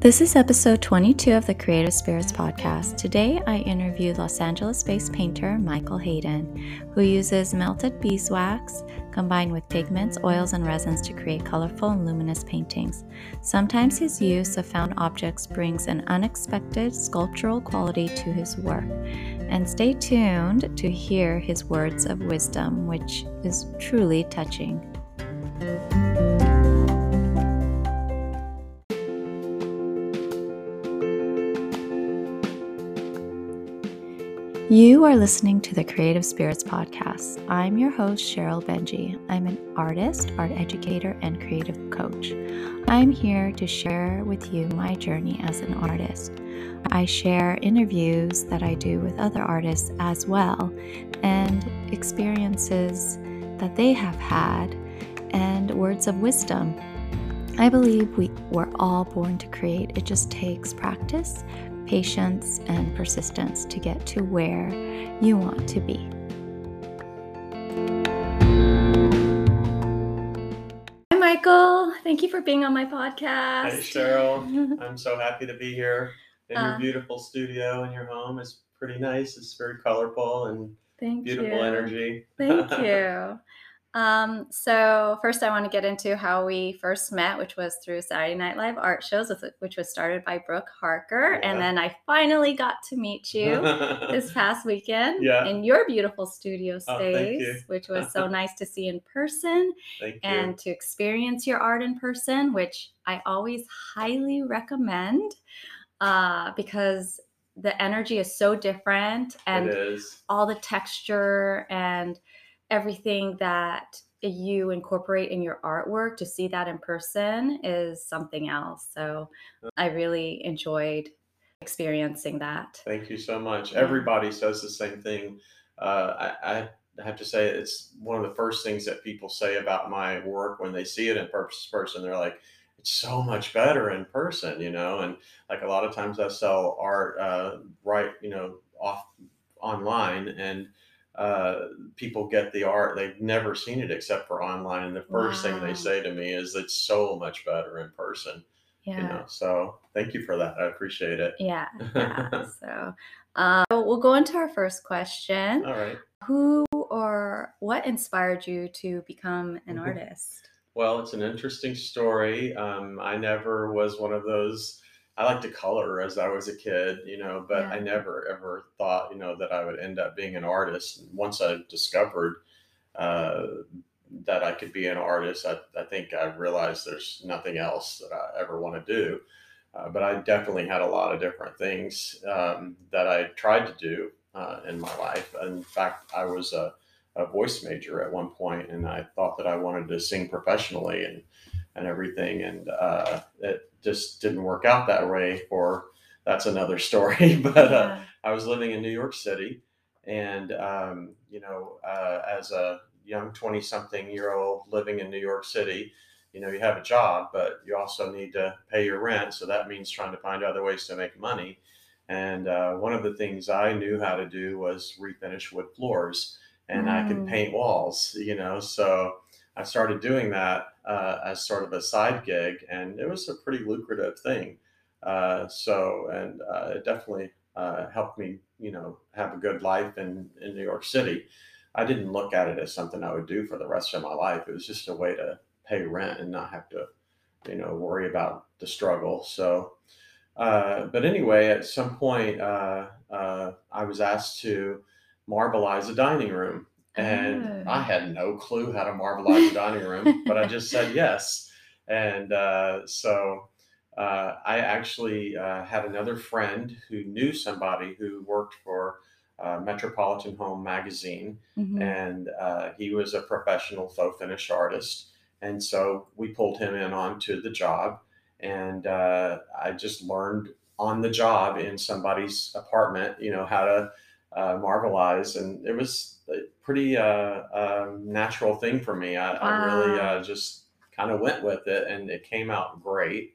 This is episode 22 of the Creative Spirits podcast. Today I interview Los Angeles based painter Michael Hayden, who uses melted beeswax combined with pigments, oils, and resins to create colorful and luminous paintings. Sometimes his use of found objects brings an unexpected sculptural quality to his work. And stay tuned to hear his words of wisdom, which is truly touching. You are listening to the Creative Spirits Podcast. I'm your host, Sheryl Benjy. I'm an artist, art educator, and creative coach. I'm here to share with you my journey as an artist. I share interviews that I do with other artists as well, and experiences that they have had, and words of wisdom. I believe we were all born to create. It just takes practice, patience, and persistence to get to where you want to be. Hi, Michael. Thank you for being on my podcast. Hey, Sheryl. I'm so happy to be here in your Uh, beautiful studio in your home. It's pretty nice. It's very colorful and Thank beautiful you. energy. Thank you. Um, so first, I want to get into how we first met, which was through Saturday Night Live art shows, which was started by Brooke Harker, and then I finally got to meet you this past weekend Yeah. in your beautiful studio Oh, space, you. which was so nice to see in person and to experience your art in person, which I always highly recommend uh, because the energy is so different and all the texture and everything that you incorporate in your artwork to see that in person is something else. So I really enjoyed experiencing that. Thank you so much. Yeah. Everybody says the same thing. Uh, I, I have to say it's one of the first things that people say about my work when they see it in person. They're like, it's so much better in person, you know. And like a lot of times I sell art uh, right, you know, off online, and uh, people get the art. They've never seen it except for online, and the first thing they say to me is, "It's so much better in person." Yeah. You know. So thank you for that. I appreciate it. Yeah. yeah. so uh, we'll go into our first question. All right. Who or what inspired you to become an artist? Well, it's an interesting story. Um, I never was one of those. I like to color as I was a kid, you know, but I never ever thought, you know, that I would end up being an artist. And once I discovered uh, that I could be an artist, I, I think I realized there's nothing else that I ever want to do. Uh, but I definitely had a lot of different things um, that I tried to do uh, in my life. In fact, I was a a voice major at one point, and I thought that I wanted to sing professionally and and everything, and uh, it just didn't work out that way. For that's another story. but uh, I was living in New York City, and um, you know, uh, as a young twenty-something-year-old living in New York City, you know, you have a job, but you also need to pay your rent. So that means trying to find other ways to make money. And uh, one of the things I knew how to do was refinish wood floors, and I could Mm. paint walls. You know, so I started doing that uh, as sort of a side gig, and it was a pretty lucrative thing. Uh, so, and uh, it definitely uh, helped me, you know, have a good life in, in New York City. I didn't look at it as something I would do for the rest of my life. It was just a way to pay rent and not have to, you know, worry about the struggle. So, uh, but anyway, at some point, uh, I was asked to marbleize a dining room. And Oh. I had no clue how to marbleize a dining room, but I just said yes. And uh, so uh, I actually uh, had another friend who knew somebody who worked for uh, Metropolitan Home Magazine, Mhm. and uh, he was a professional faux finish artist. And so we pulled him in onto the job, and uh, I just learned on the job in somebody's apartment, you know, how to uh, marbleize, and it was pretty uh, um, natural thing for me. I, I really uh, just kind of went with it, and it came out great.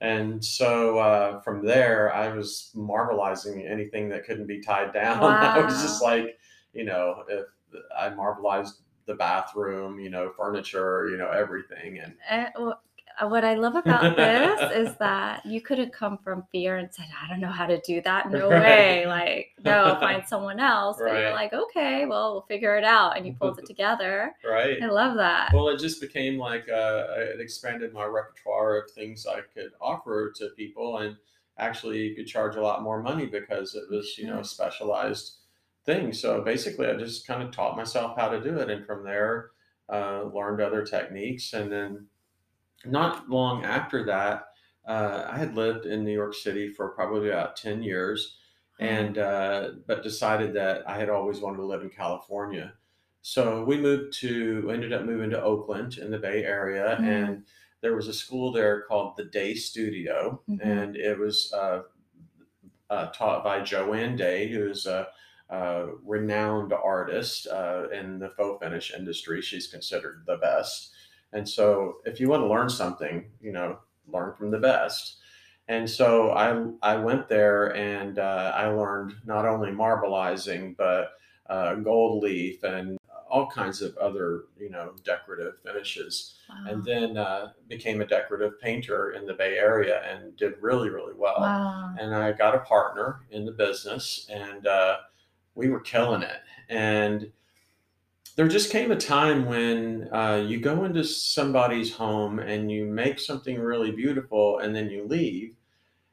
And so uh, from there, I was marbleizing anything that couldn't be tied down. I was just like, you know, if I marbleized the bathroom, you know, furniture, you know, everything. And Eh, well, uh, what I love about this is that you could have come from fear and said, I don't know how to do that. No Right. way. Like, no, find someone else. But you're like, okay, well, we'll figure it out. And you pulled it together. right. I love that. Well, it just became like uh, it expanded my repertoire of things I could offer to people, and actually you could charge a lot more money because it was you know specialized thing. So basically, I just kind of taught myself how to do it, and from there, uh, learned other techniques, and then not long after that, uh, I had lived in New York City for probably about ten years and uh, but decided that I had always wanted to live in California. So we moved to ended up moving to Oakland in the Bay Area, Mhm. and there was a school there called the Day Studio, Mhm. and it was uh, uh, taught by Joanne Day, who's a, a renowned artist uh, in the faux finish industry. She's considered the best, and so if you want to learn something, you know, learn from the best. And so I I went there and uh, I learned not only marbleizing but uh, gold leaf and all kinds of other you know decorative finishes. wow. And then uh, became a decorative painter in the Bay Area and did really really well. wow. And I got a partner in the business and uh, we were killing it. And there just came a time when uh, you go into somebody's home and you make something really beautiful and then you leave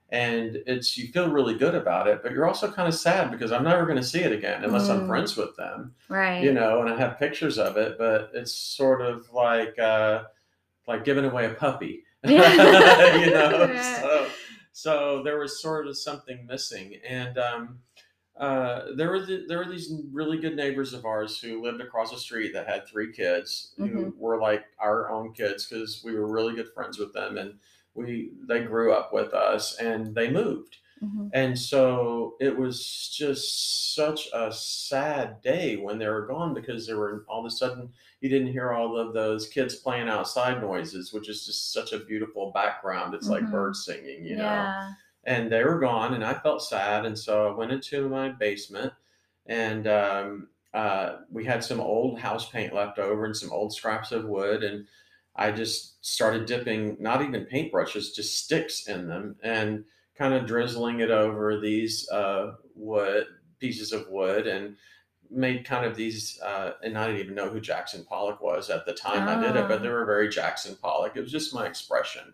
and it's you feel really good about it but you're also kind of sad because i'm never going to see it again unless i'm Mm. friends with them Right. you know and i have pictures of it but it's sort of like uh like giving away a puppy you know so so there was sort of something missing and um uh, there were the, there were these really good neighbors of ours who lived across the street that had three kids who Mhm. were like our own kids because we were really good friends with them and we they grew up with us and they moved Mhm. and so it was just such a sad day when they were gone because there were all of a sudden you didn't hear all of those kids playing outside noises, which is just such a beautiful background. It's like Mhm. birds singing, you know. And they were gone, and I felt sad, and so I went into my basement, and um, uh, we had some old house paint left over and some old scraps of wood, and I just started dipping not even paintbrushes, just sticks in them, and kind of drizzling it over these uh, wood pieces of wood, and made kind of these. Uh, and I didn't even know who Jackson Pollock was at the time I did it, but Ah. they were very Jackson Pollock. It was just my expression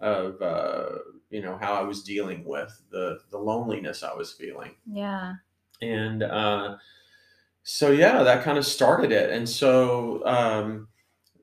of uh, you know how I was dealing with the the loneliness I was feeling Yeah. and uh, so yeah, that kind of started it. And so um,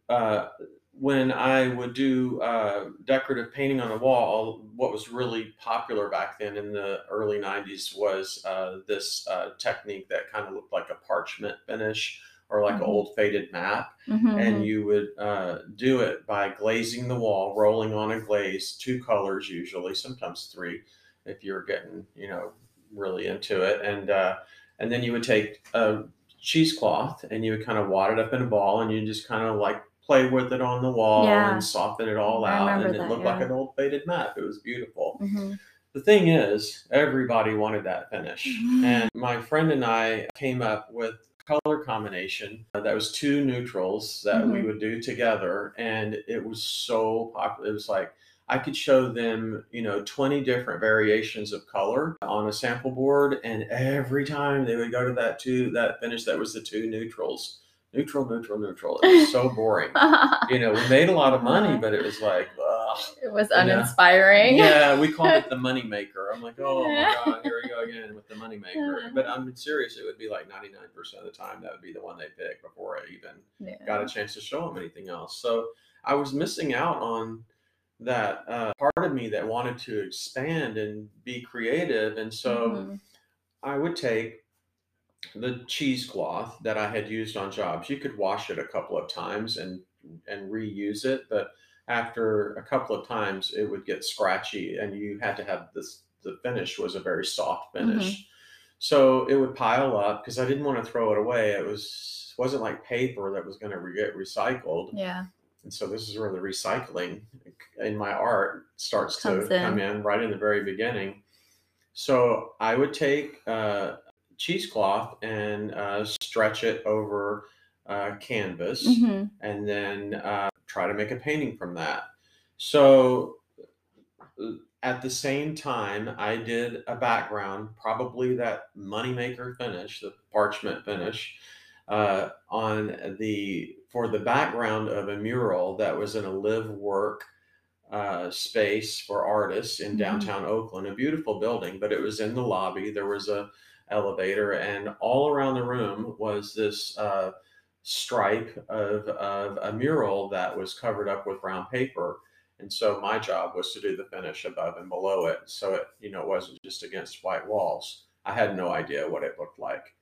uh, when I would do uh, decorative painting on a wall, what was really popular back then in the early '90s was uh, this uh, technique that kind of looked like a parchment finish or like an Mhm. old faded map Mhm, and mhm. you would uh, do it by glazing the wall, rolling on a glaze, two colors usually, sometimes three, if you're getting you know really into it, and uh, and then you would take a cheesecloth and you would kind of wad it up in a ball, and you just kind of like play with it on the wall Yeah. and soften it all out, and it that, looked like an old faded map. It was beautiful. Mhm. The thing is, everybody wanted that finish. Mhm. And my friend and I came up with color combination uh, that was two neutrals that we Mhm. would do together. And it was so popular. It was like I could show them, you know, 20 different variations of color on a sample board. And every time they would go to that two, that finish that was the two neutrals. Neutral, neutral, neutral. It was so boring. You know, we made a lot of money, Uh-huh. but it was like, ugh. it was You know? uninspiring. Yeah, we called it the money maker. I'm like, oh my god, here we go again with the money maker. But I'm serious; it would be like 99% of the time that would be the one they pick before I even Yeah. got a chance to show them anything else. So I was missing out on that uh, part of me that wanted to expand and be creative, and so Mhm. I would take the cheesecloth that I had used on jobs. You could wash it a couple of times and and reuse it, but after a couple of times it would get scratchy and you had to have this the finish was a very soft finish. So it would pile up because I didn't want to throw it away. It was wasn't like paper that was going to re- get recycled. Yeah. And so this is where the recycling in my art starts to in. come in right in the very beginning. So I would take uh, cheesecloth and uh, stretch it over uh, canvas Mhm. and then uh, try to make a painting from that. So at the same time, I did a background, probably that moneymaker finish, the parchment finish, uh, on the for the background of a mural that was in a live work uh, space for artists in Mhm. downtown Oakland, a beautiful building, but it was in the lobby. There was a elevator, and all around the room was this uh, stripe of, of a mural that was covered up with brown paper. And so my job was to do the finish above and below it, so it you know it wasn't just against white walls. I had no idea what it looked like.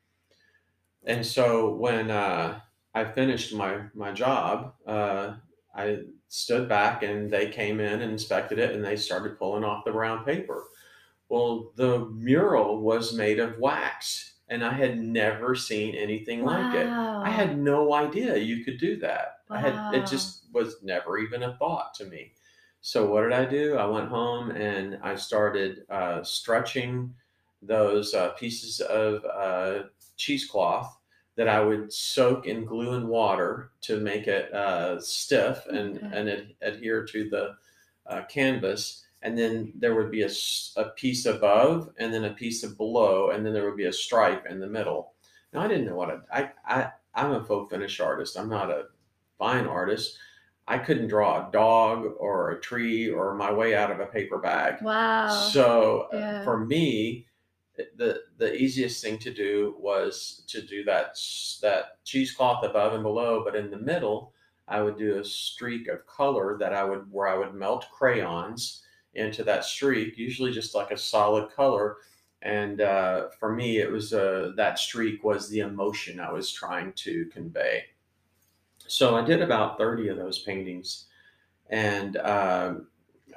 And so when uh, I finished my my job, uh, I stood back and they came in and inspected it and they started pulling off the brown paper. Well, the mural was made of wax and I had never seen anything like it. I had no idea you could do that. I had it just was never even a thought to me. So what did I do? I went home and I started uh, stretching those uh, pieces of uh, cheesecloth that I would soak in glue and water to make it uh, stiff and Okay. and ad- adhere to the uh, canvas. And then there would be a, a piece above, and then a piece of below, and then there would be a stripe in the middle. Now I didn't know what I I, I I'm a faux finish artist. I'm not a fine artist. I couldn't draw a dog or a tree or my way out of a paper bag. Wow. So uh, Yeah. for me, the the easiest thing to do was to do that that cheesecloth above and below, but in the middle, I would do a streak of color that I would where I would melt crayons into that streak, usually just like a solid color. And uh, for me, it was uh, that streak was the emotion I was trying to convey. So I did about 30 of those paintings and um,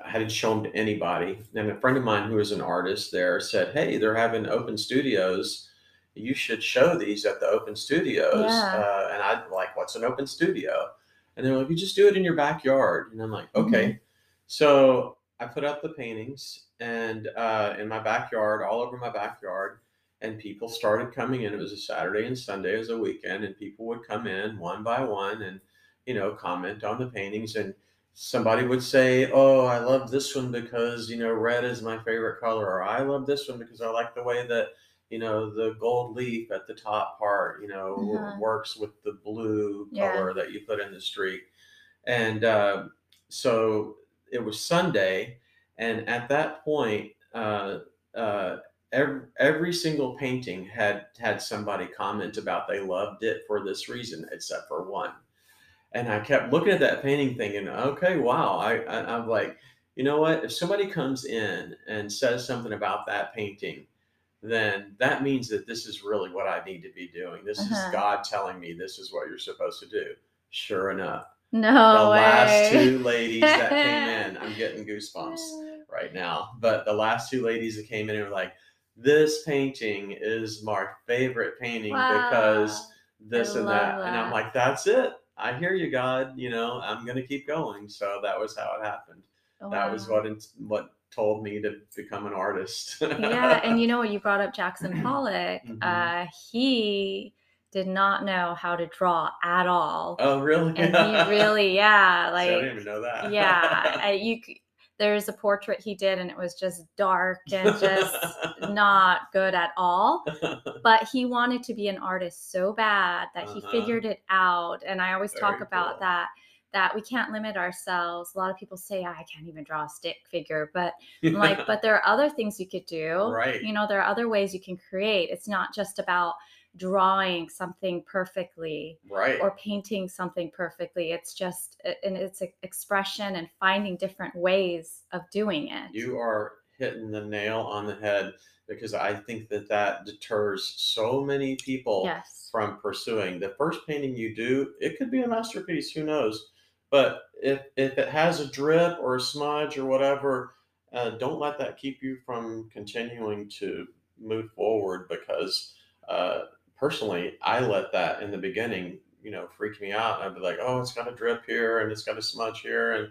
I hadn't shown them to anybody. And a friend of mine who was an artist there said, Hey, they're having open studios. You should show these at the open studios. Yeah. Uh, and I'd like, What's an open studio? And they're like, You just do it in your backyard. And I'm like, Okay. So I put up the paintings and uh, in my backyard, all over my backyard, and people started coming in. It was a Saturday and Sunday, it was a weekend, and people would come in one by one and you know comment on the paintings. And somebody would say, "Oh, I love this one because you know red is my favorite color," or "I love this one because I like the way that." You know the gold leaf at the top part. You know Uh-huh. works with the blue Yeah. color that you put in the streak, and uh, so it was Sunday, and at that point, uh, uh, every, every single painting had had somebody comment about they loved it for this reason, except for one. And I kept looking at that painting, thinking, okay, wow. I, I I'm like, you know what? If somebody comes in and says something about that painting, then that means that this is really what I need to be doing. This Uh-huh. is God telling me this is what you're supposed to do. Sure enough No the way. last two ladies that came in, I'm getting goosebumps right now. But the last two ladies that came in and were like, "This painting is my favorite painting because this I and that. love And I'm like, "That's it. I hear you, God. You know, I'm gonna keep going." So that was how it happened. That was what it, what told me to become an artist. yeah, and you know what? You brought up Jackson Pollock. Mhm. Uh, he did not know how to draw at all, oh, really? and he really, yeah, See, I didn't like even know that. yeah, I- you. There's a portrait he did, and it was just dark and just not good at all. But he wanted to be an artist so bad that he Uh-huh. figured it out. And I always talk about cool. that that we can't limit ourselves. A lot of people say, I can't even draw a stick figure, but I'm like, but there are other things you could do. Right. You know, there are other ways you can create. It's not just about drawing something perfectly right. or painting something perfectly. It's just and it's expression and finding different ways of doing it. You are hitting the nail on the head because I think that that deters so many people yes. from pursuing. The first painting you do, it could be a masterpiece, who knows? But if, if it has a drip or a smudge or whatever, uh, don't let that keep you from continuing to move forward because uh, personally, I let that in the beginning, you know, freak me out. I'd be like, oh, it's got a drip here and it's got a smudge here. And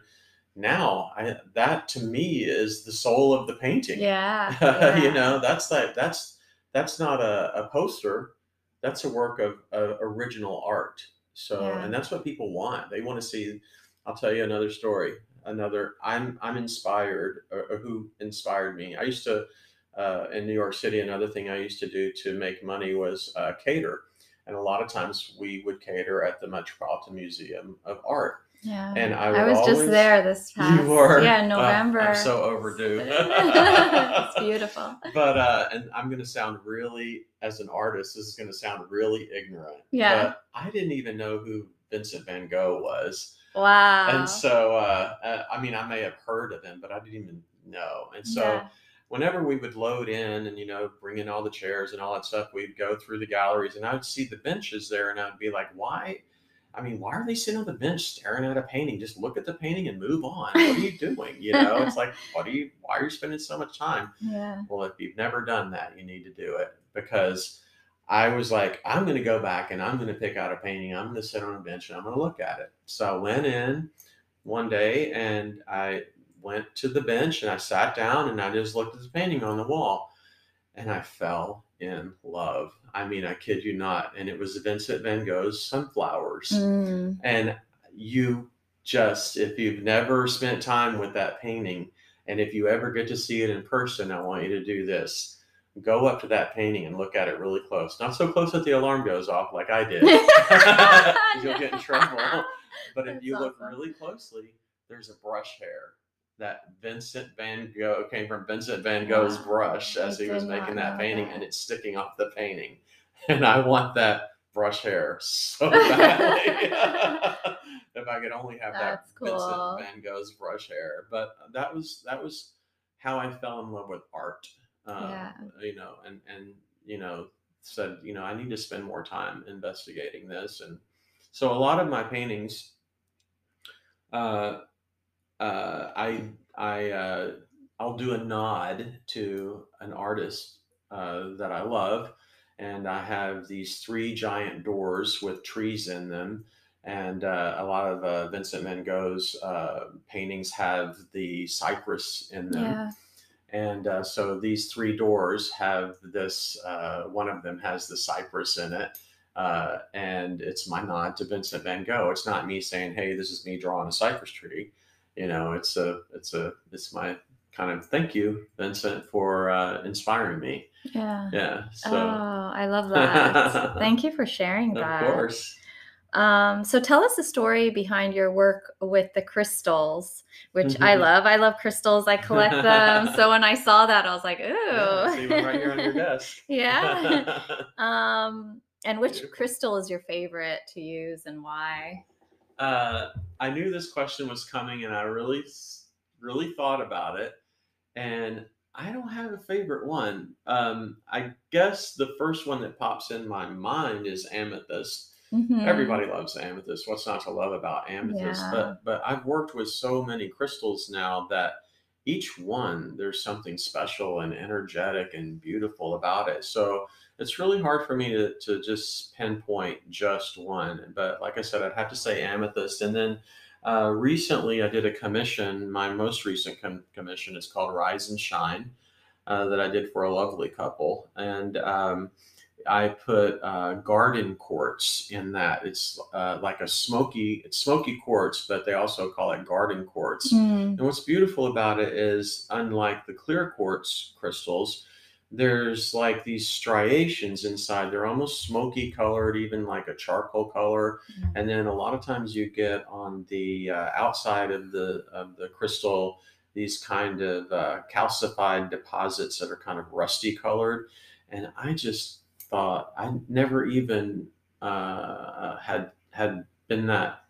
now I, that to me is the soul of the painting. Yeah. you know, that's like, that's, that's not a, a poster. That's a work of, of original art. So, Yeah. and that's what people want. They want to see I'll tell you another story. Another, I'm I'm inspired, or, or who inspired me. I used to uh, in New York City. Another thing I used to do to make money was uh, cater, and a lot of times we would cater at the Metropolitan Museum of Art. Yeah. And I, I, was always, just there this past. You were. Yeah, in Uh, November. I'm so overdue. it's beautiful. but uh and i'm going to sound really as an artist this is going to sound really ignorant Yeah. but i didn't even know who vincent van gogh was Wow. and so uh, uh i mean i may have heard of him but i didn't even know and so Yeah. Whenever we would load in and you know bring in all the chairs and all that stuff we'd go through the galleries and i would see the benches there and i'd be like why I mean, why are they sitting on the bench staring at a painting? Just look at the painting and move on. What are you doing? You know, it's like, what are you? Why are you spending so much time? yeah. Well, if you've never done that, you need to do it because I was like, I'm going to go back and I'm going to pick out a painting. I'm going to sit on a bench and I'm going to look at it. So I went in one day and I went to the bench and I sat down and I just looked at the painting on the wall and I fell in love. I mean, I kid you not. And it was Vincent van Gogh's Sunflowers. Mm. And you just, if you've never spent time with that painting, and if you ever get to see it in person, I want you to do this. Go up to that painting and look at it really close. Not so close that the alarm goes off like I did. You'll get in trouble. But if That's you look really closely, there's a brush hair that Vincent Van Gogh came from Vincent Van Gogh's Wow. brush as he was making that painting, that. and it's sticking off the painting. And I want that brush hair so badly. if I could only have That's that cool. Vincent Van Gogh's brush hair, but that was that was how I fell in love with art. Um, Yeah. You know, and and you know said you know I need to spend more time investigating this, and so a lot of my paintings, uh, uh, I I uh, I'll do a nod to an artist uh, that I love, and I have these three giant doors with trees in them. And uh, a lot of uh, Vincent Van Gogh's uh, paintings have the cypress in them. Yeah. And uh, so these three doors have this, uh, one of them has the cypress in it. Uh, and it's my nod to Vincent van Gogh. It's not me saying, "Hey, this is me drawing a cypress tree." You know, it's a, it's a, it's my kind of thank you, Vincent, for uh, inspiring me. Yeah. Yeah. So, oh, I love that. Thank you for sharing that. of course. Um, so tell us the story behind your work with the crystals, which I Mhm. love. I love crystals. I collect them. so when I saw that, I was like, ooh. Yeah, see one right here on your desk. yeah. Um, and which Beautiful. crystal is your favorite to use and why? Uh, I knew this question was coming, and I really, really thought about it. And I don't have a favorite one. Um, I guess the first one that pops in my mind is amethyst. Mhm. Everybody loves amethyst. What's not to love about amethyst? Yeah. But but I've worked with so many crystals now that each one there's something special and energetic and beautiful about it. So it's really hard for me to, to just pinpoint just one. But like I said, I'd have to say amethyst. And then uh, recently I did a commission. My most recent com- commission is called Rise and Shine uh, that I did for a lovely couple. And um, I put uh, garden quartz in that. It's uh, like a smoky, it's smoky quartz, but they also call it garden quartz. Mm. And what's beautiful about it is, unlike the clear quartz crystals, there's like these striations inside. They're almost smoky colored, even like a charcoal color. Mm. And then a lot of times you get on the uh, outside of the of the crystal these kind of uh, calcified deposits that are kind of rusty colored. And I just thought I never even uh, had had been that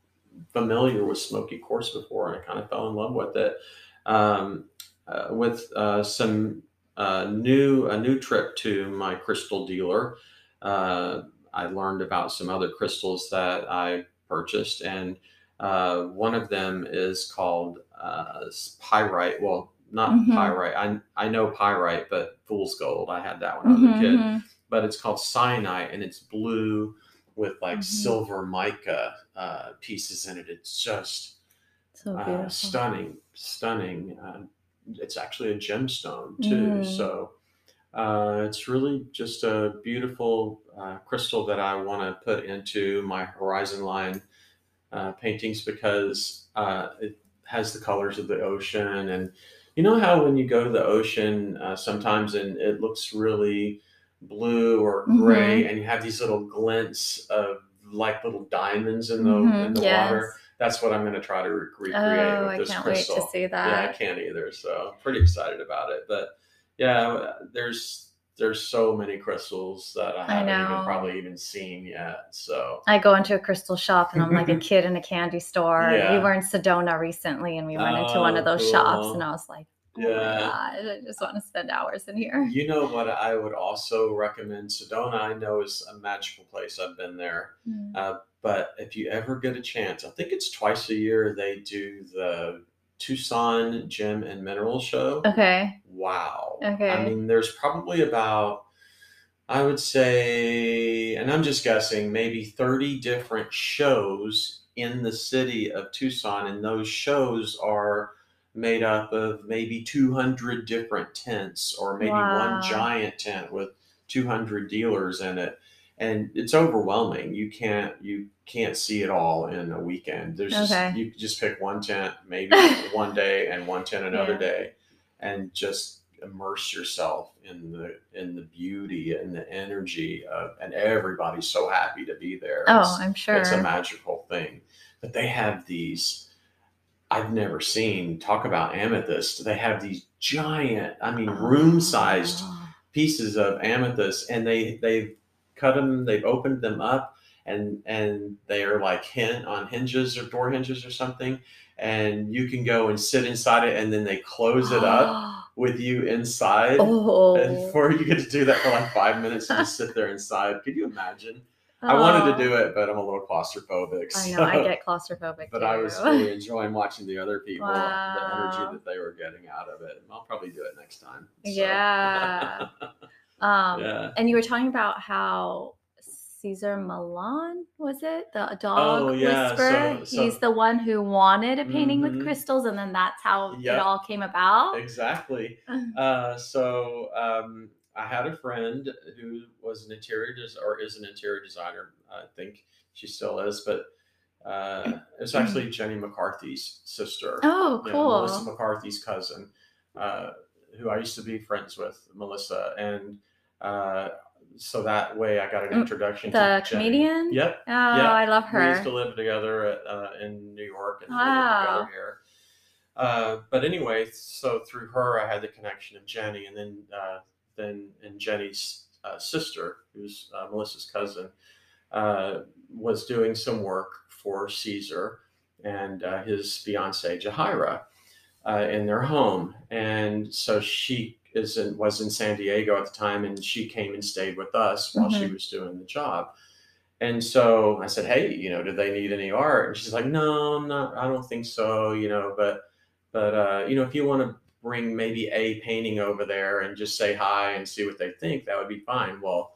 familiar with smoky quartz before, and I kind of fell in love with it. Um, uh, with uh, some uh, new a new trip to my crystal dealer, uh, I learned about some other crystals that I purchased, and uh, one of them is called uh, pyrite. Well, not Mhm. pyrite. I I know pyrite, but fool's gold. I had that when I was a kid Mhm. but it's called kyanite and it's blue with like Mhm. silver mica uh, pieces in it. It's just So uh, beautiful. stunning, stunning. It's actually a gemstone too. Mm. So uh, it's really just a beautiful uh, crystal that I want to put into my Horizon line uh, paintings because uh, it has the colors of the ocean. And you know how when you go to the ocean, uh, sometimes and it looks really blue or gray, Mhm. and you have these little glints of like little diamonds in the Mhm, in the yes. water. That's what I'm going to try to re- recreate Oh, with I this can't crystal. wait to see that. Yeah, I can't either. So I'm pretty excited about it. But yeah, there's there's so many crystals that I I haven't even know. probably even seen yet. So I go into a crystal shop and I'm like a kid in a candy store. Yeah. We were in Sedona recently and we went into one of oh, those shops and I was like, oh Yeah. God, I just want to spend hours in here. you know what I would also recommend Sedona. I know is a magical place. I've been there. Mm. Uh, but if you ever get a chance, I think it's twice a year they do the Tucson Gem and Mineral Show. Okay. Wow. Okay. I mean, there's probably about, I would say, and I'm just guessing, maybe 30 different shows in the city of Tucson. And those shows are made up of maybe 200 different tents or maybe Wow. one giant tent with 200 dealers in it. And it's overwhelming. You can't you can't see it all in a weekend. There's just you just pick one tent maybe one day and one tent another Yeah. day and just immerse yourself in the in the beauty and the energy of and everybody's so happy to be there. Oh, It's- I'm sure. it's a magical thing. But they have these I've never seen talk about amethyst. They have these giant, I mean, room sized Oh. Ah. pieces of amethyst and they they've cut them, they've opened them up and and they are like hin on hinges or door hinges or something. And you can go and sit inside it and then they close it up with you inside. Oh. And for you get to do that for like five minutes and just sit there inside. Could you imagine? I wanted to do it, but I'm a little claustrophobic. Oh. I know, I get claustrophobic. but I was really enjoying watching the other people, the energy that they were getting out of it. And I'll probably do it next time. so. Yeah. um, yeah. And you were talking about how Cesar Millan was it the dog Oh, yeah, whisperer? so- so- He's the one who wanted a painting Mhm. with crystals, and then that's how it all came about. Exactly. Uh, so um, I had a friend who was an interior des- or is an interior designer. I think she still is, but uh, it was actually Jenny McCarthy's sister. Oh, cool. Melissa McCarthy's cousin, uh, who I used to be friends with, Melissa, and uh, so that way I got an Mm, introduction the to Jenny. comedian? Yep. Oh, I love her. We used to live together at, uh, in New York and Wow. together here. Uh, but anyway, so through her, I had the connection of Jenny, and then uh, then and Jenny's uh, sister, who's uh, Melissa's cousin, uh, was doing some work for Cesar and uh, his fiancee Jahira uh, in their home, and so she is in, was in San Diego at the time, and she came and stayed with us while she Mhm. was doing the job. And so I said, "Hey, you know, do they need any art?" And she's like, "No, not. I don't think so. You know, but but uh, you know, if you want to bring maybe a painting over there and just say hi and see what they think, that would be fine." Well,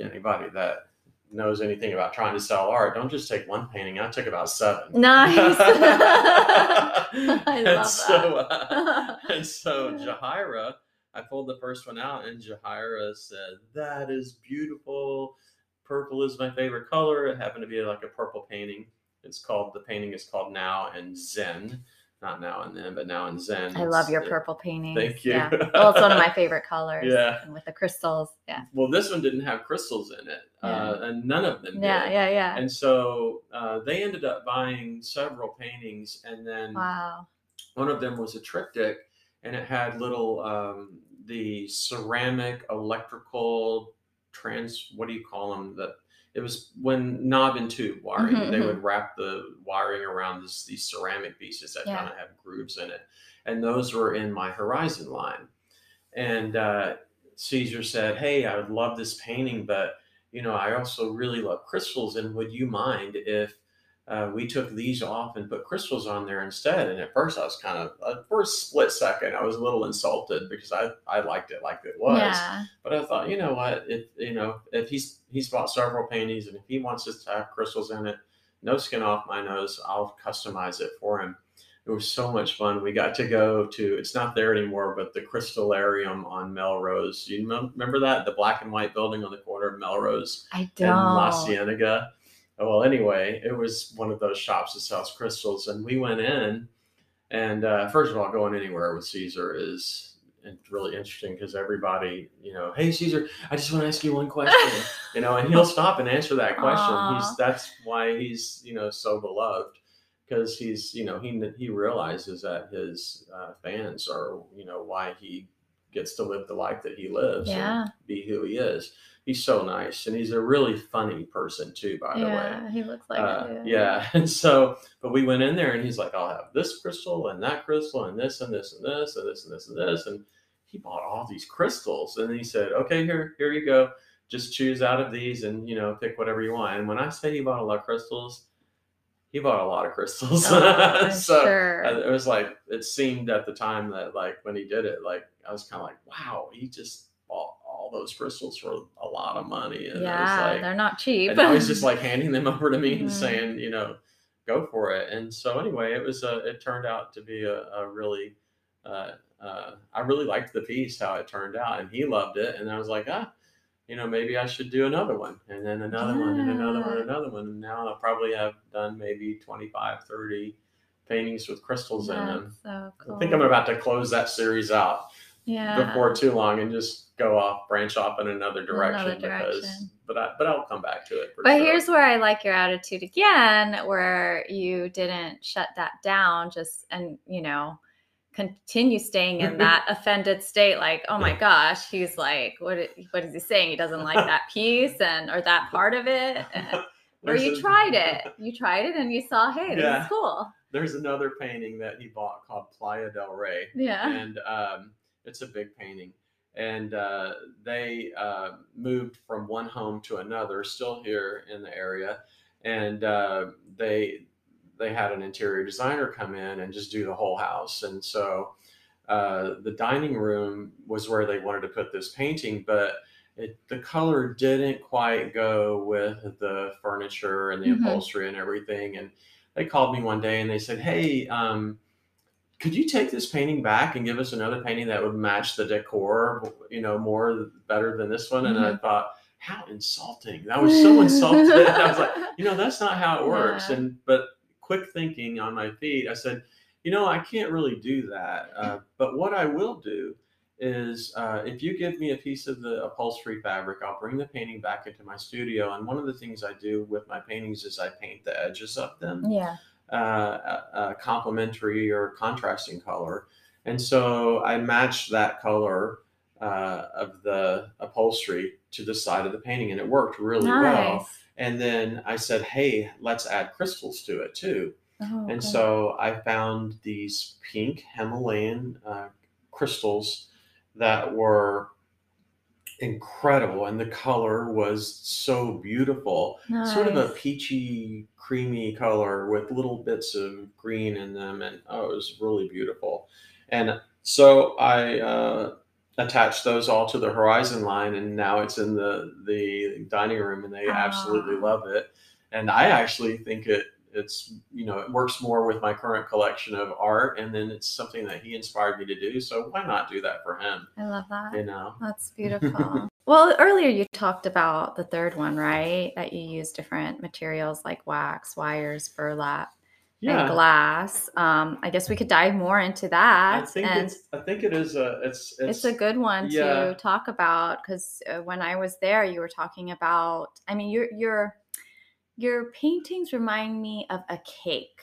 anybody that knows anything about trying to sell art, don't just take one painting. I took about seven. Nice. I and love so, uh, and so Jahira, I pulled the first one out, and Jahira said, "That is beautiful. Purple is my favorite color." It happened to be like a purple painting. It's called the painting is called Now and Zen, not Now and Then, but Now and Zen. I love your purple paintings. Thank you. Yeah. Well, it's one of my favorite colors. Yeah. And with the crystals. Yeah. Well, this one didn't have crystals in it, uh, and none of them Yeah. did. Yeah. Yeah. And so uh, they ended up buying several paintings, and then Wow. one of them was a triptych and it had little um, the ceramic electrical trans what do you call them that it was when knob and tube wiring Mhm, they mhm. would wrap the wiring around this, these ceramic pieces that Yeah. kind of have grooves in it and those were in my horizon line and uh, cesar said hey i would love this painting but you know i also really love crystals and would you mind if uh, we took these off and put crystals on there instead. And at first, I was kind of, uh, for a split second, I was a little insulted because I, I liked it like it was. Yeah. But I thought, you know what, if you know, if he's he's bought several paintings and if he wants us to have crystals in it, no skin off my nose, I'll customize it for him. It was so much fun. We got to go to it's not there anymore, but the Crystalarium on Melrose. You mem- remember that the black and white building on the corner of Melrose I and La. Cienega. Well, anyway, it was one of those shops that sells crystals, and we went in. And uh, first of all, going anywhere with Cesar is really interesting because everybody, you know, hey Cesar, I just want to ask you one question, you know, and he'll stop and answer that question. Aw. He's that's why he's you know so beloved because he's you know he he realizes that his uh, fans are you know why he gets to live the life that he lives Yeah. and be who he is. He's so nice and he's a really funny person too, by the way. yeah, he looks like Uh, it. yeah. And so, but we went in there and he's like, I'll have this crystal and that crystal and this and this and this and this and this and this. And he bought all these crystals. And he said, okay, here, here you go. Just choose out of these and, you know, pick whatever you want. And when I say he bought a lot of crystals, he bought a lot of crystals. Oh, so sure. it was like, it seemed at the time that like when he did it, like I was kind of like, wow, he just bought all those crystals for a lot of money. And yeah, was like, they're not cheap. and now he's just like handing them over to me and Mhm. saying, you know, go for it. And so anyway, it was a, it turned out to be a, a really, uh, uh, I really liked the piece how it turned out, and he loved it. And I was like, ah, you know, maybe I should do another one, and then another one, and another one, and another one. And now I probably have done maybe 25, 30 paintings with crystals in them. So cool. I think I'm about to close that series out yeah. before too long and just go off, branch off in another direction. Another Because, but I, but I'll come back to it. But sure. here's where I like your attitude again, where you didn't shut that down, just and you know, continue staying in that offended state. Like, oh my gosh, he's like, what? What is he saying? He doesn't like that piece and or that part of it. And- Or you a- tried it, you tried it, and you saw, hey, this Yeah. is cool. There's another painting that he bought called Playa del Rey, Yeah. and um, it's a big painting. And uh, they uh, moved from one home to another, still here in the area, and uh, they they had an interior designer come in and just do the whole house. And so uh, the dining room was where they wanted to put this painting, but it, the color didn't quite go with the furniture and the Mhm. upholstery and everything. And they called me one day and they said, "Hey, um, could you take this painting back and give us another painting that would match the decor, you know, more better than this one?" And I thought, how insulting! That was so insulting. I was like, you know, that's not how it works. Yeah. And but quick thinking on my feet, I said, you know, I can't really do that. Uh, but what I will do is uh, if you give me a piece of the upholstery fabric, I'll bring the painting back into my studio. And one of the things I do with my paintings is I paint the edges of them yeah. Uh, a, a complementary or contrasting color. And so I matched that color uh, of the upholstery to the side of the painting, and it worked really well. And then I said, hey, let's add crystals to it too. Oh, And okay. so I found these pink Himalayan uh, crystals that were incredible, and the color was so beautiful. Sort of a peachy, creamy color with little bits of green in them, and oh, it was really beautiful. And so I uh, attached those all to the Horizon line, and now it's in the the dining room, and they absolutely Ah. love it. And I actually think it it's you know it works more with my current collection of art, and then it's something that he inspired me to do. So why not do that for him? I love that. You know. That's beautiful. well, earlier you talked about the third one, right? That you use different materials like wax, wires, burlap, and Yeah. glass. Um, I guess we could dive more into I that. think and it's. I think it is a. It's. it's, a good one yeah. to talk about because uh, when I was there, you were talking about. I mean, your your your paintings remind me of a cake.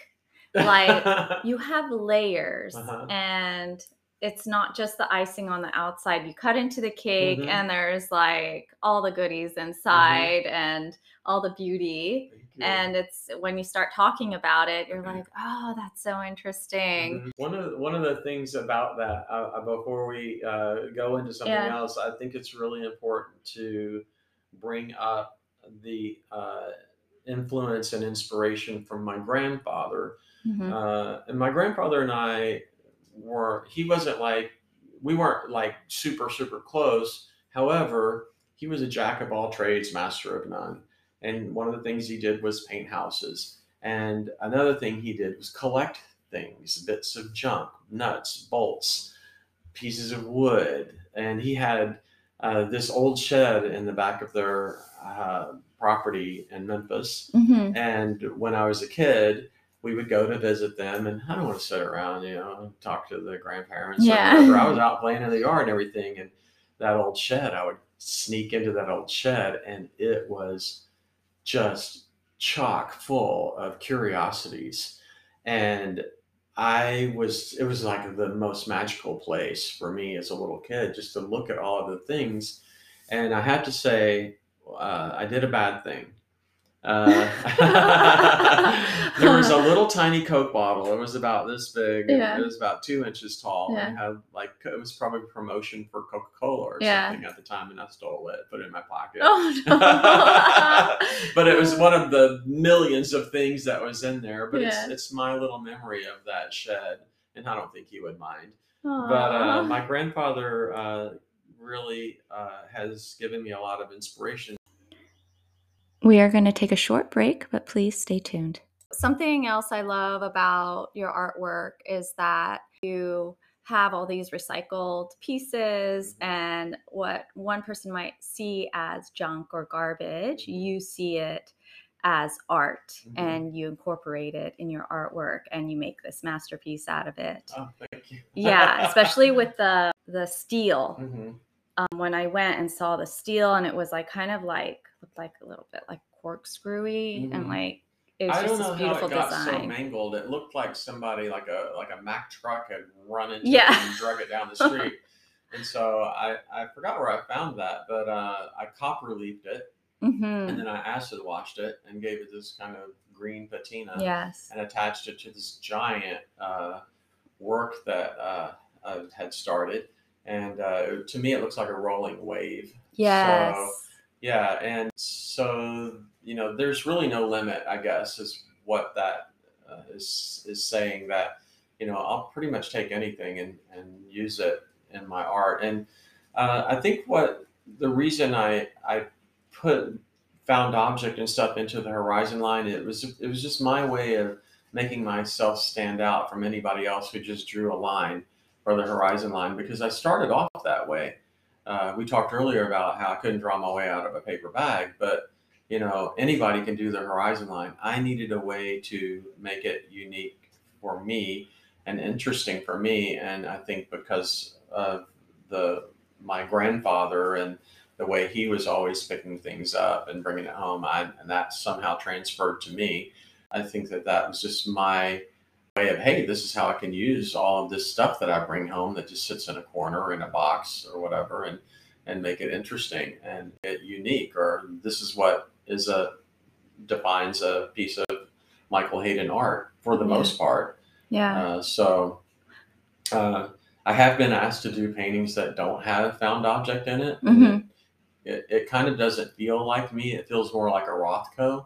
like, You have layers, Uh-huh. and it's not just the icing on the outside. You cut into the cake, Mhm. and there's like all the goodies inside and all the beauty. And it's when you start talking about it, you're Mhm. like, oh, that's so interesting. Mhm. One of one of the things about that uh, uh, before we uh, go into something Yeah. else, I think it's really important to bring up the uh, influence and inspiration from my grandfather. Mhm. Uh, and my grandfather and I were he wasn't like we weren't like super super close. However, he was a jack of all trades, master of none. And one of the things he did was paint houses. And another thing he did was collect things, bits of junk, nuts, bolts, pieces of wood. And he had uh, this old shed in the back of their uh, property in Memphis. hmm And when I was a kid, we would go to visit them, and I don't want to sit around, you know, talk to the grandparents. or Yeah. I was out playing in the yard and everything, and that old shed, I would sneak into that old shed, and it was just chock full of curiosities. And I was, it was like the most magical place for me as a little kid, just to look at all of the things. And I have to say, uh, I did a bad thing. Uh, there was a little tiny Coke bottle. It was about this big. Yeah. It was about two inches tall. Yeah. And had like it was probably a promotion for Coca Cola or Yeah. something at the time, and I stole it, put it in my pocket. Oh no. but it was one of the millions of things that was in there. But Yeah. it's it's my little memory of that shed, and I don't think he would mind. Aw. But uh, my grandfather uh, really uh, has given me a lot of inspiration. We are going to take a short break, but please stay tuned. Something else I love about your artwork is that you have all these recycled pieces, and what one person might see as junk or garbage, you see it as art Mhm. and you incorporate it in your artwork and you make this masterpiece out of it. Oh, thank you. Yeah, especially with the the steel. hmm um, when I went and saw the steel, and it was like kind of like looked like a little bit like corkscrewy, and Mhm. like it was I don't just know this beautiful how it got so design. mangled. It looked like somebody, like a like a Mack truck, had run into Yeah. it and drug it down the street. and so I I forgot where I found that, but uh, I copper leafed it, hmm and then I acid washed it and gave it this kind of green patina. Yes. and attached it to this giant uh, work that uh, I had started. And uh, to me, it looks like a rolling wave. Yes. Yeah, and so you know, there's really no limit, I guess, is what that uh, is is saying. That you know, I'll pretty much take anything and and use it in my art. And uh, I think what the reason I I put found object and stuff into the horizon line, it was it was just my way of making myself stand out from anybody else who just drew a line or the horizon line because I started off that way. Uh, we talked earlier about how I couldn't draw my way out of a paper bag, but you know anybody can do the horizon line. I needed a way to make it unique for me and interesting for me, and I think because of the my grandfather and the way he was always picking things up and bringing it home, I, and that somehow transferred to me. I think that that was just my way of hey this is how i can use all of this stuff that i bring home that just sits in a corner in a box or whatever and and make it interesting and it unique or this is what is a defines a piece of michael hayden art for the Yeah. most part Yeah. uh, so uh, i have been asked to do paintings that don't have found object in it Mhm. it, it, it kind of doesn't feel like me it feels more like a rothko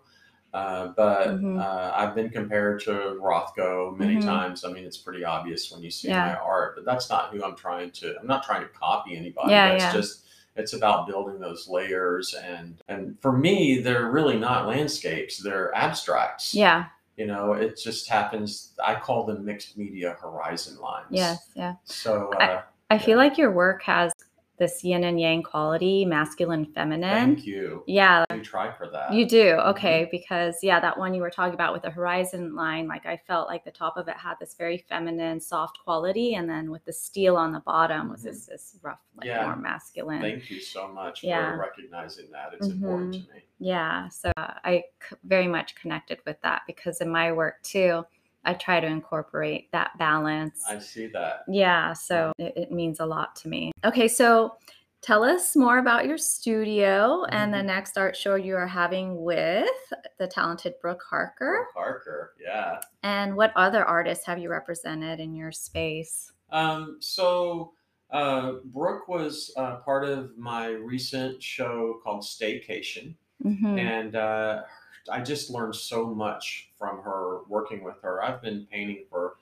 uh, but Mhm. uh, I've been compared to Rothko many Mhm. times. I mean, it's pretty obvious when you see Yeah. my art, but that's not who I'm trying to. I'm not trying to copy anybody. Yeah, that's yeah. just it's about building those layers, and and for me, they're really not landscapes. They're abstracts. Yeah. You know, it just happens. I call them mixed media horizon lines. Yes. Yeah. So uh, I feel like your work has this yin and yang quality, masculine, feminine. thank you. Yeah. You try for that. You do. Mm-hmm. Okay. Because, yeah, that one you were talking about with the horizon line, like I felt like the top of it had this very feminine, soft quality. And then with the steel on the bottom was Mhm. this, this rough, like Yeah. more masculine. Thank you so much Yeah. for recognizing that. It's important Mhm. to me. Yeah. So I c- very much connected with that because in my work too, I try to incorporate that balance. I see that. Yeah, so it, it means a lot to me. Okay, so tell us more about your studio and the Mhm. next art show you are having with the talented Brooke Harker. Harker, yeah. And what other artists have you represented in your space? Um, so uh, Brooke was uh, part of my recent show called Staycation, hmm and uh, I just learned so much from her working with her. I've been painting for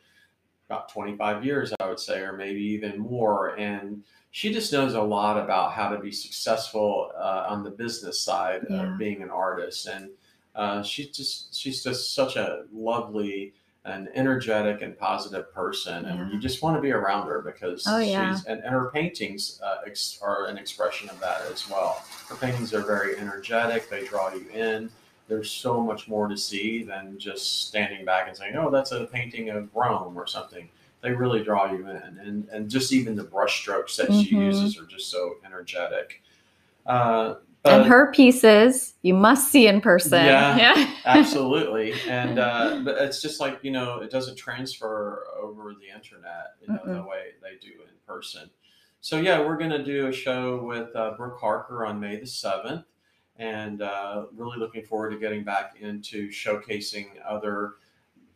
about 25 years, I would say, or maybe even more, and she just knows a lot about how to be successful uh, on the business side Yeah. of being an artist, and uh, she's just she's just such a lovely an energetic and positive person, and you just want to be around her because Oh, yeah. she's and, and her paintings uh, ex- are an expression of that as well. Her paintings are very energetic; they draw you in. There's so much more to see than just standing back and saying, "Oh, that's a painting of Rome or something." They really draw you in, and and just even the brush strokes that she Mhm. uses are just so energetic. Uh, and her pieces you must see in person. Yeah. absolutely and uh but it's just like you know it doesn't transfer over the internet you know the Mm-mm. way they do in person so yeah we're going to do a show with uh, brooke harker on may the 7th and uh, really looking forward to getting back into showcasing other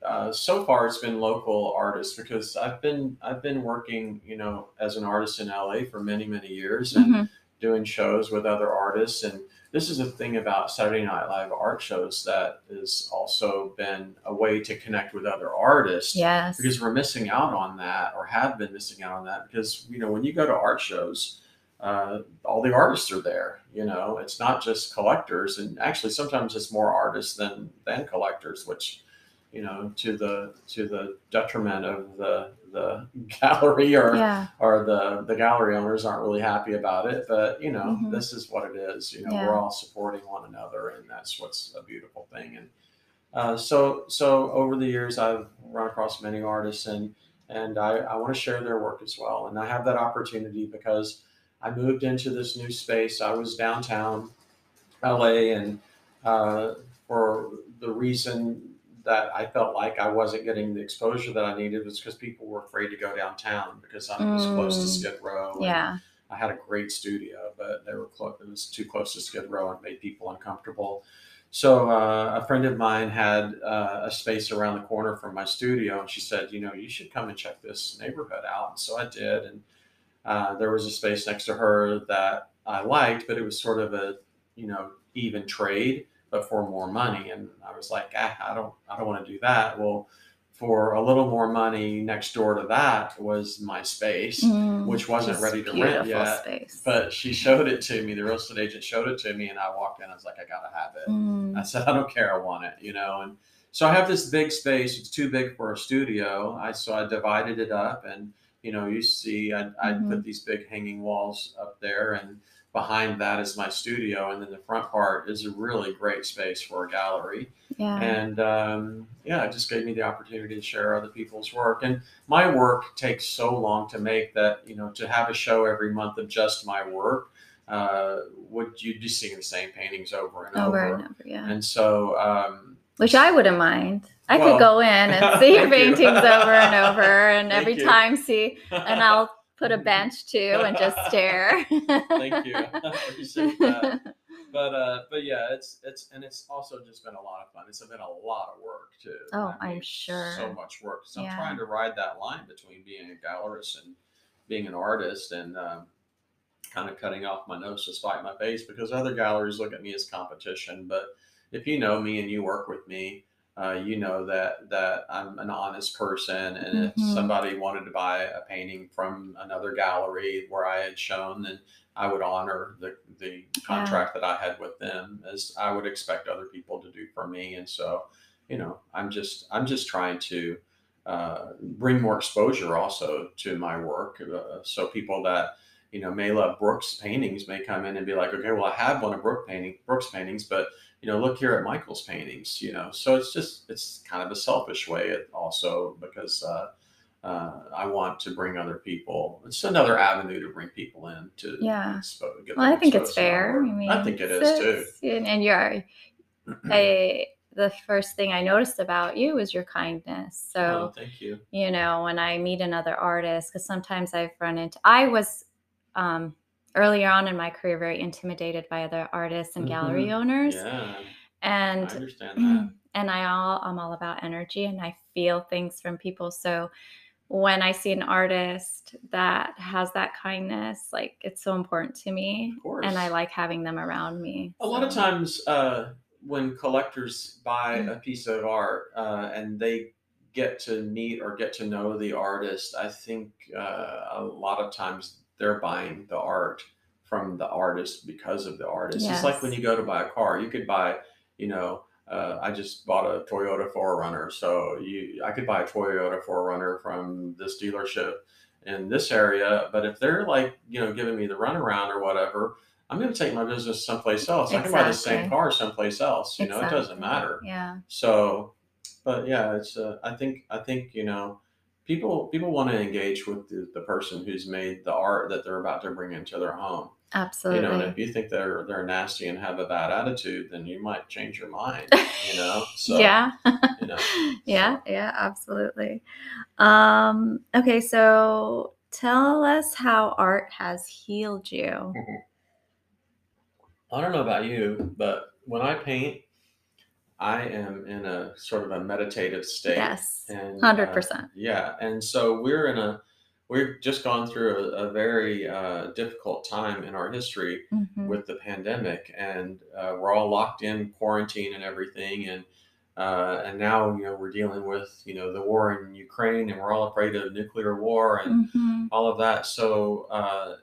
uh, so far it's been local artists because i've been i've been working you know as an artist in la for many many years and Mhm. doing shows with other artists and this is a thing about Saturday Night Live art shows that has also been a way to connect with other artists Yes. because we're missing out on that or have been missing out on that because you know when you go to art shows uh, all the artists are there you know it's not just collectors and actually sometimes it's more artists than than collectors which you know to the to the detriment of the the gallery or yeah. or the the gallery owners aren't really happy about it but you know Mhm. this is what it is you know Yeah. we're all supporting one another and that's what's a beautiful thing and uh, so so over the years i've run across many artists and and i, I want to share their work as well and i have that opportunity because i moved into this new space i was downtown la and uh, for the reason that I felt like I wasn't getting the exposure that I needed was because people were afraid to go downtown because I was close to Mm. Skid Row. Yeah. I had a great studio, but they were close. It was too close to Skid Row and made people uncomfortable. So uh, a friend of mine had uh, a space around the corner from my studio, and she said, "You know, you should come and check this neighborhood out." And so I did, and uh, there was a space next to her that I liked, but it was sort of a you know even trade, but for more money. And I was like, ah, I don't, I don't want to do that. Well, for a little more money next door to that was my space Mm. which wasn't ready to rent yet. Space. But she showed it to me. The real estate agent showed it to me, and I walked in. I was like, I gotta have it. Mm. I said, I don't care. I want it. You know. And so I have this big space. It's too big for a studio. I so I divided it up, and you know, you see, I I Mhm. put these big hanging walls up there, and behind that is my studio, and then the front part is a really great space for a gallery yeah. and um, yeah, it just gave me the opportunity to share other people's work. And my work takes so long to make that you know to have a show every month of just my work uh, would you'd be seeing the same paintings over and over over. and over. Yeah. And so um, Which I wouldn't mind. I Well, could go in and see your thank you. paintings over and over, and every you. time see, and I'll put a bench too and just stare. Thank you. I appreciate that. but uh, but yeah, it's it's and it's also just been a lot of fun. It's been a lot of work too. Oh, I I'm mean, sure. So much work. So Yeah. I'm trying to ride that line between being a gallerist and being an artist, and um, kind of cutting off my nose to spite my face because other galleries look at me as competition. But if you know me and you work with me. Uh, you know that that I'm an honest person, and if Mhm. somebody wanted to buy a painting from another gallery where I had shown, then I would honor the, the contract that I had with them as I would expect other people to do for me. And so, you know, I'm just I'm just trying to uh, bring more exposure also to my work. Uh, so people that you know may love Brooks paintings may come in and be like, okay, well I have one of Brooks painting Brooks paintings, but you know look here at Michael's paintings. You know, so it's just it's kind of a selfish way it also because. Uh, uh, I want to bring other people. It's another avenue to bring people in to Yeah. expo- well, I think it's exposed to my fair. I mean, I think it is too. And, and you're, I, the first thing I noticed about you was your kindness. So, oh, thank you. you know, when I meet another artist, because sometimes I've run into, I was um, earlier on in my career very intimidated by other artists and gallery owners. Yeah, I And understand that. and I all I'm all about energy and I feel things from people. So when I see an artist that has that kindness, like it's so important to me. Of course. And I like having them around me. A lot of times uh, when collectors buy Mm. a piece of art uh, and they get to meet or get to know the artist, I think uh, a lot of times they're buying the art from the artist because of the artist. It's like when you go to buy a car, you could buy, you know, uh, I just bought a Toyota 4Runner, so you I could buy a Toyota 4Runner from this dealership in this area. But if they're like you know giving me the runaround or whatever, I'm going to take my business someplace else. I can buy the same car someplace else. You know, it doesn't matter. Yeah. So, but yeah, it's. Uh, I think. I think you know, people people want to engage with the, the person who's made the art that they're about to bring into their home. Absolutely. You know, and if you think they're they're nasty and have a bad attitude, then you might change your mind. You know. So, yeah. You know. yeah, yeah, absolutely. Um, okay, so tell us how art has healed you. I don't know about you, but when I paint, I am in a sort of a meditative state. Yes, And, hundred uh, percent. Yeah, and so we're in a we've just gone through a, a very uh, difficult time in our history Mhm. with the pandemic, and uh, we're all locked in quarantine and everything, and uh, and now you know we're dealing with you know the war in Ukraine, and we're all afraid of nuclear war and Mhm. all of that. So uh,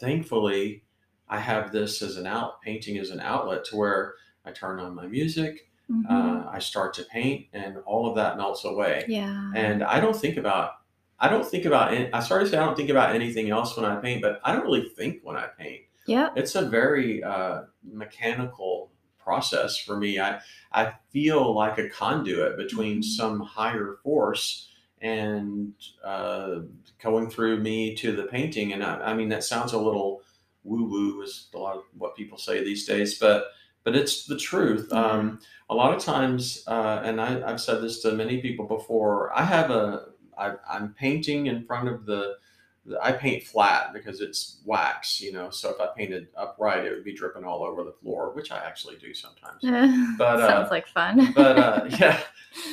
thankfully, I have this as an out painting as an outlet to where I turn on my music, Mhm. uh, I start to paint, and all of that melts away yeah. and I don't think about I don't think about I started to say I don't think about anything else when I paint, but I don't really think when I paint. Yeah. It's a very uh, mechanical process for me. I I feel like a conduit between Mhm. some higher force and uh, going through me to the painting. And I, I mean that sounds a little woo woo is a lot of what people say these days, but but it's the truth. Um, a lot of times, uh, and I, I've said this to many people before. I have a I, I'm painting in front of the. I paint flat because it's wax, you know. So if I painted upright, it would be dripping all over the floor, which I actually do sometimes. But, uh, sounds like fun. But uh, yeah,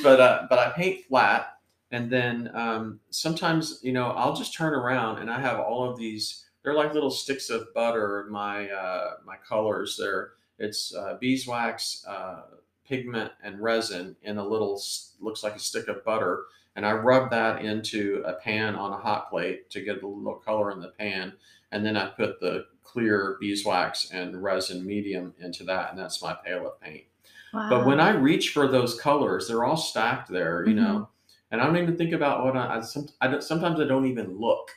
but uh, but I paint flat, and then um, sometimes you know I'll just turn around and I have all of these. They're like little sticks of butter. My uh, my colors. They're it's uh, beeswax, uh, pigment, and resin in a little looks like a stick of butter, and I rub that into a pan on a hot plate to get a little color in the pan, and then I put the clear beeswax and resin medium into that, and that's my palette of paint. But when I reach for those colors, they're all stacked there, you know, and I don't even think about what I, I, some, I sometimes I don't even look,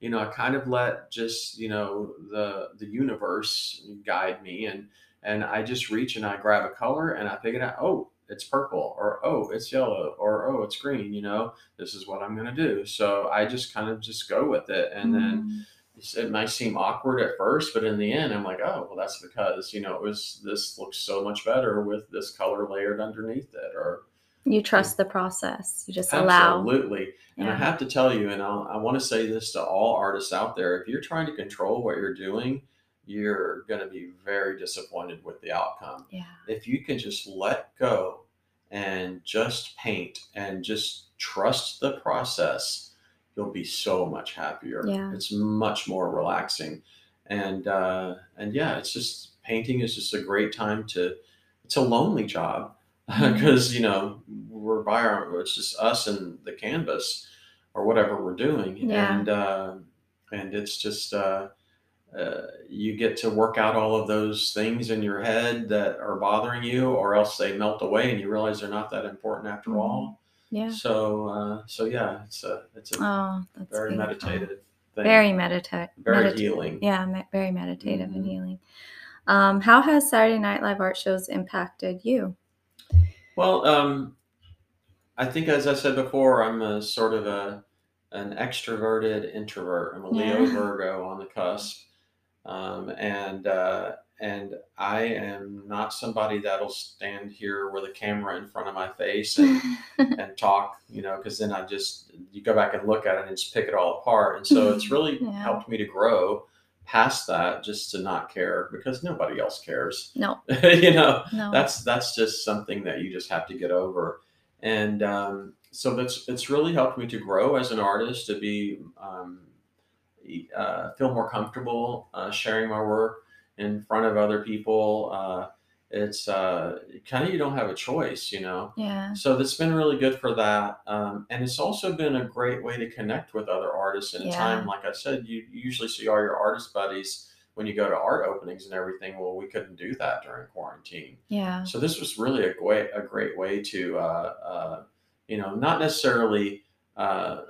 you know, I kind of let just, you know, the, the universe guide me and, and I just reach and I grab a color and I pick it out. Oh, it's purple or, oh, it's yellow or, oh, it's green, you know, this is what I'm going to do. So I just kind of just go with it. And then, Mm. it's- it might seem awkward at first, but in the end, I'm like, oh, well, that's because you know it was this looks so much better with this color layered underneath it, or you trust the process. You just allow. absolutely. And I have to tell you, and I'll, I want to say this to all artists out there: if you're trying to control what you're doing, you're going to be very disappointed with the outcome. Yeah. If you can just let go and just paint and just trust the process, you'll be so much happier. Yeah. It's much more relaxing. And uh, and yeah, it's just painting is just a great time to it's a lonely job because you know we're by our it's just us and the canvas or whatever we're doing Yeah. and uh, and it's just uh, uh, you get to work out all of those things in your head that are bothering you or else they melt away and you realize they're not that important after Mhm. all Yeah. so uh, so yeah it's a it's a Oh, that's very beautiful. meditative thing Very meditative. very healing Yeah, me- very meditative and Mhm. healing. Um, how has Saturday Night Live art shows impacted you? Well, um, I think as I said before, I'm a sort of a an extroverted introvert. I'm a Leo Yeah. Virgo on the cusp, um, and uh, and I am not somebody that'll stand here with a camera in front of my face and and talk, you know, because then I just you go back and look at it and just pick it all apart, and so it's really Yeah. helped me to grow past that, just to not care because nobody else cares, no, you know no. that's that's just something that you just have to get over. And um, so that's it's really helped me to grow as an artist to be um, uh, feel more comfortable uh, sharing my work in front of other people uh, it's uh, kind of you don't have a choice you know yeah. so that's been really good for that um, and it's also been a great way to connect with other artists in a time like i said you you usually see all your artist buddies when you go to art openings and everything, well, we couldn't do that during quarantine. Yeah. So this was really a great a great way to uh, uh, you know not necessarily uh,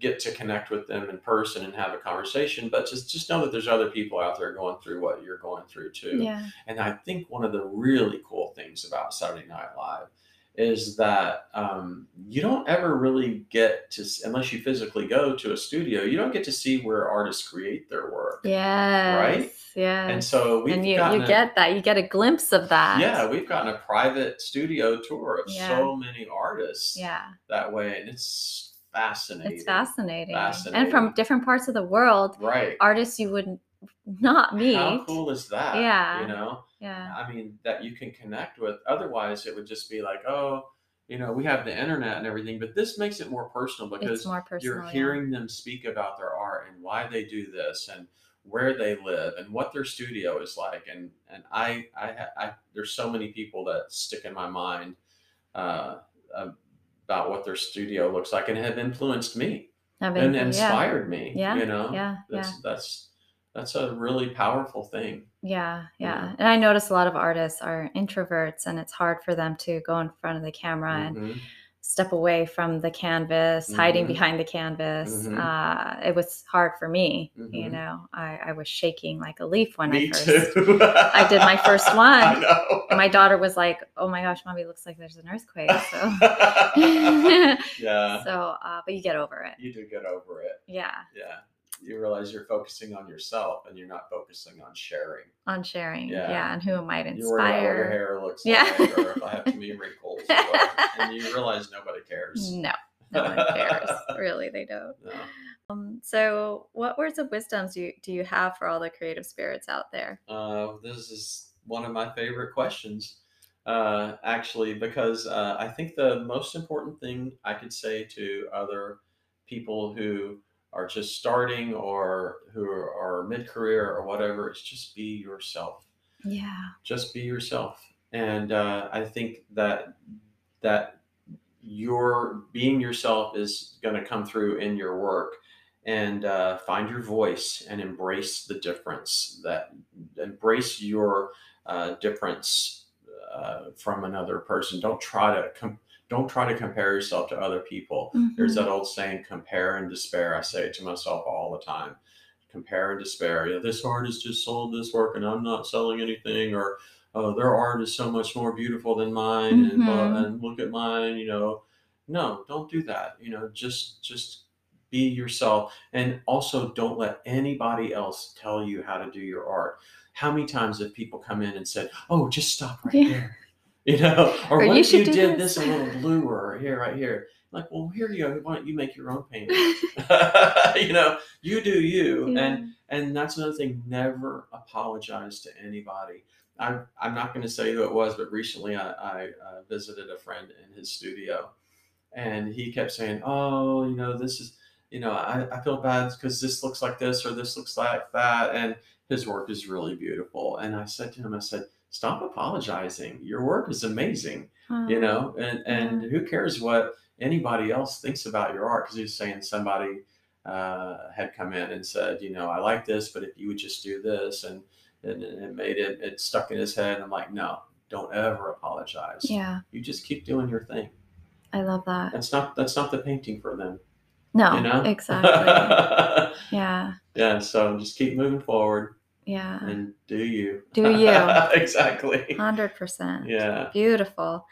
get to connect with them in person and have a conversation, but just just know that there's other people out there going through what you're going through too. Yeah. And I think one of the really cool things about Saturday Night Live is that um, you don't ever really get to, unless you physically go to a studio, you don't get to see where artists create their work. Yes. Right? Yeah. And so we've and you, you a- get that. You get a glimpse of that. yeah, we've gotten a private studio tour of Yeah. so many artists Yeah. that way, and it's fascinating. It's fascinating. And from different parts of the world, right? artists you would not meet. How cool is that? Yeah. you know. Yeah. I mean, that you can connect with. Otherwise, it would just be like, oh, you know, we have the internet and everything, but this makes it more personal because more personal. you're yeah. hearing them speak about their art and why they do this and where they live and what their studio is like. And and I I, I there's so many people that stick in my mind uh, about what their studio looks like and have influenced me and been- yeah. inspired me. Yeah, you know, yeah, that's that's that's a really powerful thing. Yeah, yeah. Yeah. And I notice a lot of artists are introverts and it's hard for them to go in front of the camera and Mhm. Step away from the canvas, hiding Mhm. behind the canvas. Mhm. Uh, it was hard for me. You Mhm. know, I, I was shaking like a leaf when Me I first. too. I did my first one. I know. And my daughter was like, "Oh my gosh, mommy, looks like there's an earthquake." So, yeah, so, uh, but you get over it. you do get over it. Yeah, Yeah, you realize you're focusing on yourself and you're not focusing on sharing. on sharing. Yeah. Yeah, and who it might You worry about what your hair looks Yeah. like, or if I have too many wrinkles, and you realize nobody cares. No, no one cares. really, they don't. No. Um, so, what words of wisdom do you, do you have for all the creative spirits out there? Uh, this is one of my favorite questions, uh, actually, because uh, I think the most important thing I could say to other people who are just starting or who are mid career or whatever is just be yourself. Yeah. Just be yourself. And uh, I think that that your being yourself is going to come through in your work and uh, find your voice and embrace the difference that embrace your uh, difference uh, from another person don't try to com- don't try to compare yourself to other people. There's Mhm. that old saying compare and despair. I say it to myself all the time. Compare and despair. You know, this artist just sold this work and i'm not selling anything or oh their art is so much more beautiful than mine and, blah- Mhm. and look at mine you know. No don't do that you know. Just just be yourself. And also don't let anybody else tell you how to do your art. How many times have people come in and said oh just stop right Yeah. there you know? Or, Or what you if you did this." this a little bluer here right here? Like well here you go. Why don't you make your own painting you know? You do you. And and that's another thing. Never apologize to anybody. I, i'm not going to say who it was but recently i, I uh, visited a friend in his studio and he kept saying oh you know this is you know i, I feel bad because this looks like this or this looks like that and his work is really beautiful. And i said to him i said stop apologizing. Your work is amazing you know and and who cares what anybody else thinks about your art because he was saying somebody uh, had come in and said you know i like this but if you would just do this and and it made it it stuck in his head. I'm like no don't ever apologize. Yeah, you just keep doing your thing. I love that. that's not that's not the painting for them No, you know? exactly. yeah, yeah so just keep moving forward yeah. and do you Do you. exactly 100%. yeah Beautiful.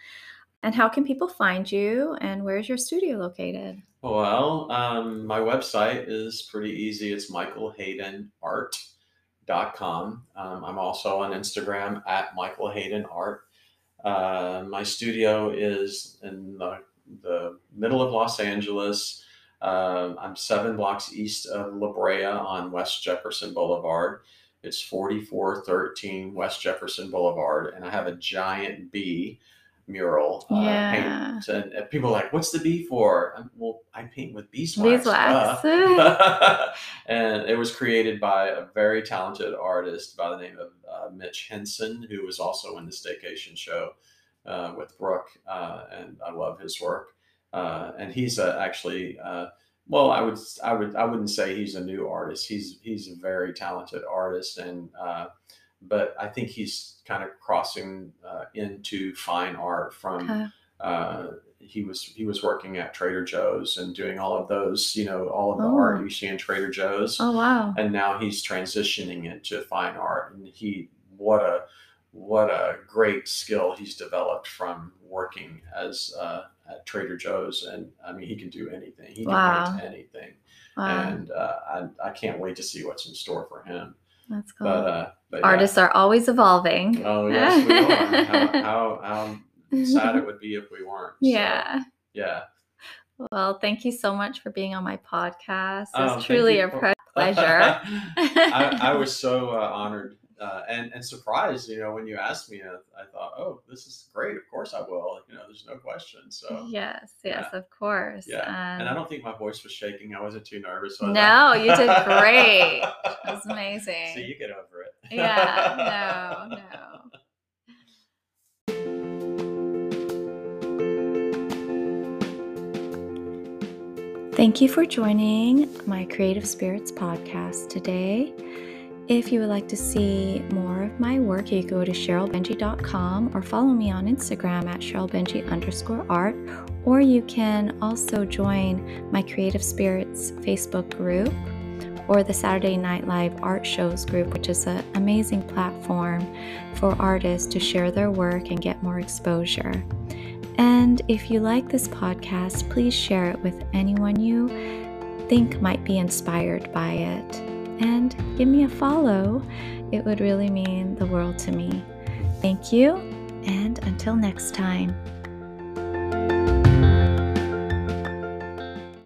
And how can people find you and where's your studio located? Well, um, my website is pretty easy. It's michaelhaydenart.com. Um, I'm also on Instagram at Michael Hayden Art. Uh, my studio is in the, the middle of Los Angeles. Um, I'm seven blocks east of La Brea on West Jefferson Boulevard. It's 4413 West Jefferson Boulevard, and I have a giant bee mural uh, Yeah. paint. And, and people are like, "What's the bee for?" I'm, well, I paint with beeswax. Beeswax. duh." and it was created by a very talented artist by the name of uh, Mitch Henson, who was also in the Staycation show uh, with Brooke, uh, and I love his work. Uh, and he's uh, actually uh, Well, I would, I would, I wouldn't say he's a new artist. He's he's a very talented artist, and uh, but I think he's kind of crossing uh, into fine art from. Okay. Uh, he was he was working at Trader Joe's and doing all of those, you know, all of the Oh. art you see in Trader Joe's, Oh wow. and now he's transitioning into fine art. And he, what a what a great skill he's developed from working as uh, at Trader Joe's. And I mean, he can do anything. He can paint anything, Wow. and uh, I I can't wait to see what's in store for him. That's cool. But uh, but yeah. Artists are always evolving. Oh yes, we are. How, how, how sad it would be if we weren't. So, yeah. yeah. Well, thank you so much for being on my podcast. It's Oh, truly a pre- pleasure. I, I was so uh, honored uh, and and surprised. You know, when you asked me, I, I thought, oh, this is great. Of course, I will. You know, there's no question. So yes, yes, of course. yeah. And I Um, don't think my voice was shaking. I wasn't too nervous. I? No, you did great. it was amazing. So you get over it. yeah, no, no. Thank you for joining my Creative Spirits podcast today. If you would like to see more of my work, you go to SherylBenjy.com or follow me on Instagram at SherylBenjy underscore art, or you can also join my Creative Spirits Facebook group or the Saturday Night Live Art Shows group, which is an amazing platform for artists to share their work and get more exposure. And if you like this podcast, please share it with anyone you think might be inspired by it. And give me a follow, it would really mean the world to me. Thank you, and until next time.